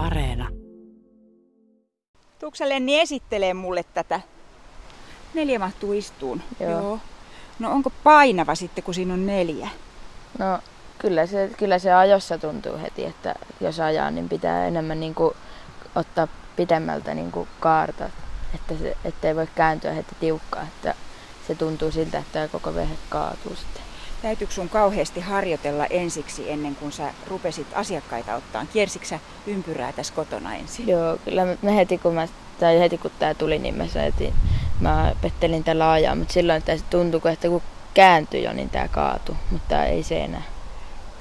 Areena. Tuuksa Lenni esittelee mulle tätä. Neljä mahtuu istuun. Joo. Joo. No onko painava sitten, kun siinä on neljä? No kyllä se, kyllä se ajossa tuntuu heti, että jos ajaa, niin pitää enemmän niin kuin ottaa pidemmältä niin kuin kaarta, että se, ettei voi kääntyä heti tiukkaa, että se tuntuu siltä, että tämä koko vehe kaatuu sitten. Täytyykö sun kauheasti harjoitella ensiksi ennen kuin sä rupesit asiakkaita ottaa? Kiersikö sä ympyrää tässä kotona ensin? Joo, kyllä mä- heti kun, mä, tai heti kun tää tuli, niin mä, heti, mä pettelin tällä ajaa, mutta silloin se tuntui, että kun kääntyi jo, niin tää kaatui, mutta ei se enää.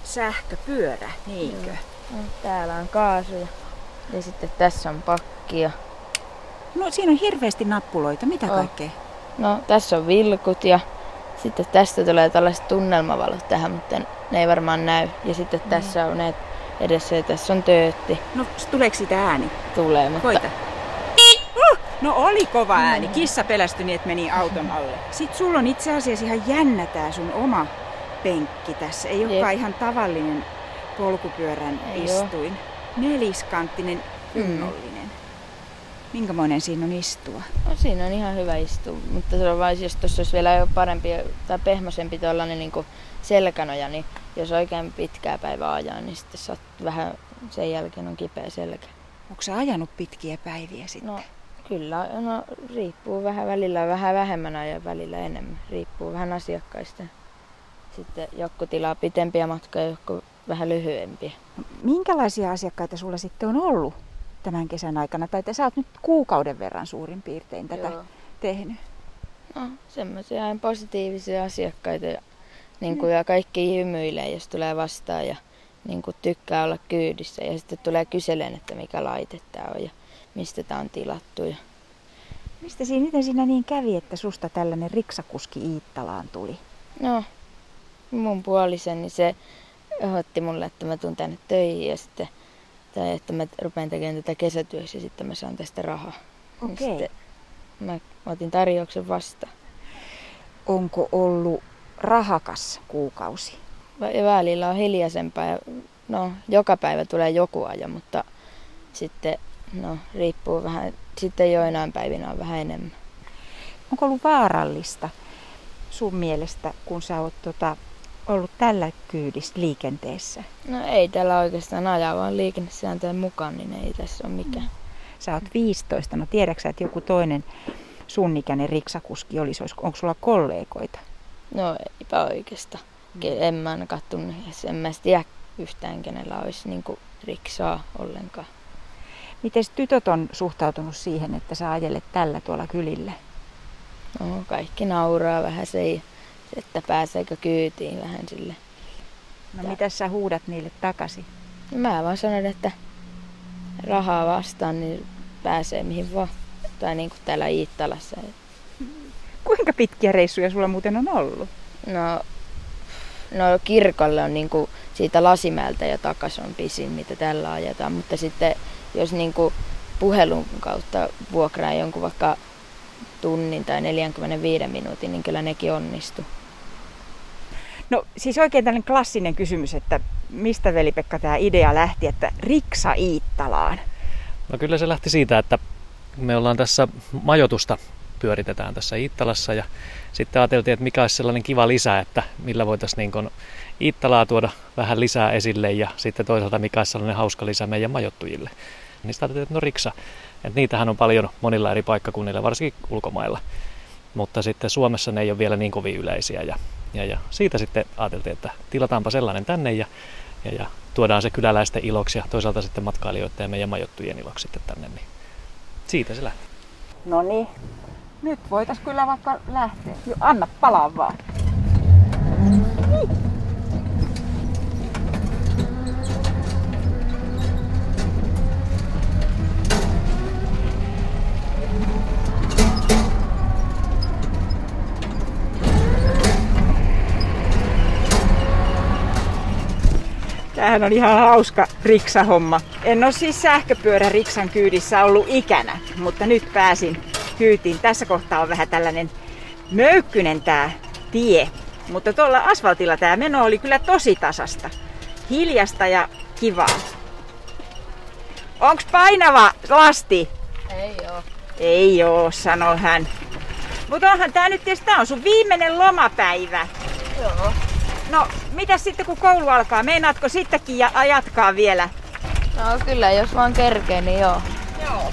Sähköpyörä, niinkö? No, täällä on kaasuja ja sitten tässä on pakkia. No siinä on hirveästi nappuloita. Mitä On. kaikkea? No tässä on vilkut ja sitten tästä tulee tällaiset tunnelmavalot tähän, mutta ne ei varmaan näy. Ja sitten tässä on ne edessä ja tässä on töötti. No tuleeko siitä ääni? Tulee, mutta Koita. No oli kova ääni. Kissa pelästyi niin, että meni auton alle. Sitten sulla on itse asiassa ihan jännä tää sun oma penkki tässä. Ei olekaan ihan tavallinen polkupyörän Ei istuin. Neliskanttinen, kunnollinen. Minkämoinen siinä on istua? no, siinä on ihan hyvä istua. Mutta se on vain, jos tuossa olisi vielä jo parempi tai pehmoisempi tuollainen niin selkänoja, niin jos oikein pitkää päivää ajaa, niin sitten saat vähän sen jälkeen on kipeä selkä. Onko sä ajanut pitkiä päiviä sitten? No kyllä, no riippuu vähän välillä vähän vähemmän ja välillä enemmän. Riippuu vähän asiakkaista. Sitten joku tilaa pitempiä matkoja, joku vähän lyhyempiä. No, minkälaisia asiakkaita sulla sitten on ollut tämän kesän aikana? Tai te sä oot nyt kuukauden verran suurin piirtein tätä Joo. tehnyt. No semmoisia positiivisia asiakkaita ja, niin kuin, ja kaikki hymyilee, jos tulee vastaan ja niin kuin, tykkää olla kyydissä. Ja sitten tulee kyseleen, että mikä laite tämä on ja mistä tämä on tilattu. Ja, Mistä siinä, miten siinä niin kävi, että susta tällainen riksakuski Iittalaan tuli? no, mun puolisen, niin se otti mulle, että mä tuun tänne töihin ja sitten tai että mä rupean tekemään tätä kesätyössä ja sitten mä saan tästä rahaa. Okei. sitten mä otin tarjouksen vastaan. Onko ollut rahakas kuukausi? Välillä on hiljaisempaa ja no, joka päivä tulee joku aja, mutta sitten no, riippuu vähän, sitten joinain päivinä on vähän enemmän. Onko ollut vaarallista sun mielestä, kun sä oot tota, ollut tällä kyydissä liikenteessä? No ei tällä oikeastaan ajaa, vaan liikennesääntöjen mukaan, niin ei tässä ole mikään. Sä oot 15, no tiedätkö että joku toinen sun ikäinen riksakuski olisi, Olis- onko sulla kollegoita? No eipä oikeastaan. Ke- En mä ainakaan tunne, en mä tiedä yhtään kenellä olisi niin riksaa ollenkaan. Miten tytöt on suhtautunut siihen, että sä ajelet tällä tuolla kylillä? No, kaikki nauraa vähän se, ei- että pääseekö kyytiin vähän sille. No mitä sä huudat niille takaisin? No, mä vaan sanon, että rahaa vastaan, niin pääsee mihin vaan. Tai niin kuin täällä Iittalassa. Kuinka pitkiä reissuja sulla muuten on ollut? No, no kirkolle on niin kuin siitä Lasimäeltä ja takas on pisin, mitä tällä ajetaan. Mutta sitten jos niin kuin puhelun kautta vuokraa jonkun vaikka tunnin tai 45 minuutin, niin kyllä nekin onnistuu. No siis oikein tällainen klassinen kysymys, että mistä veli-Pekka tämä idea lähti, että riksa Iittalaan? No kyllä se lähti siitä, että me ollaan tässä majoitusta pyöritetään tässä Iittalassa ja sitten ajateltiin, että mikä olisi sellainen kiva lisä, että millä voitaisiin niin Iittalaa tuoda vähän lisää esille ja sitten toisaalta mikä olisi sellainen hauska lisä meidän majoittujille. Niin sitten ajateltiin, että no riksa, että niitähän on paljon monilla eri paikkakunnilla, varsinkin ulkomailla. Mutta sitten Suomessa ne ei ole vielä niin kovin yleisiä ja, ja, ja siitä sitten ajateltiin, että tilataanpa sellainen tänne ja, ja, ja tuodaan se kyläläisten iloksi ja toisaalta sitten matkailijoiden ja meidän majoittujien iloksi sitten tänne. Niin siitä se lähti. No niin, nyt voitais kyllä vaikka lähteä. Jo, anna palaa vaan. Tämähän on ihan hauska riksahomma. En ole siis sähköpyörä riksan kyydissä ollut ikänä, mutta nyt pääsin kyytiin. Tässä kohtaa on vähän tällainen möykkynen tämä tie. Mutta tuolla asfaltilla tämä meno oli kyllä tosi tasasta. Hiljasta ja kivaa. Onks painava lasti? Ei oo. Ei oo, sanoo hän. Mutta onhan tää nyt tietysti, tää on sun viimeinen lomapäivä. Joo. No, mitä sitten kun koulu alkaa? Meinaatko sittenkin ja jatkaa vielä? No kyllä, jos vaan kerkee, niin joo. Joo.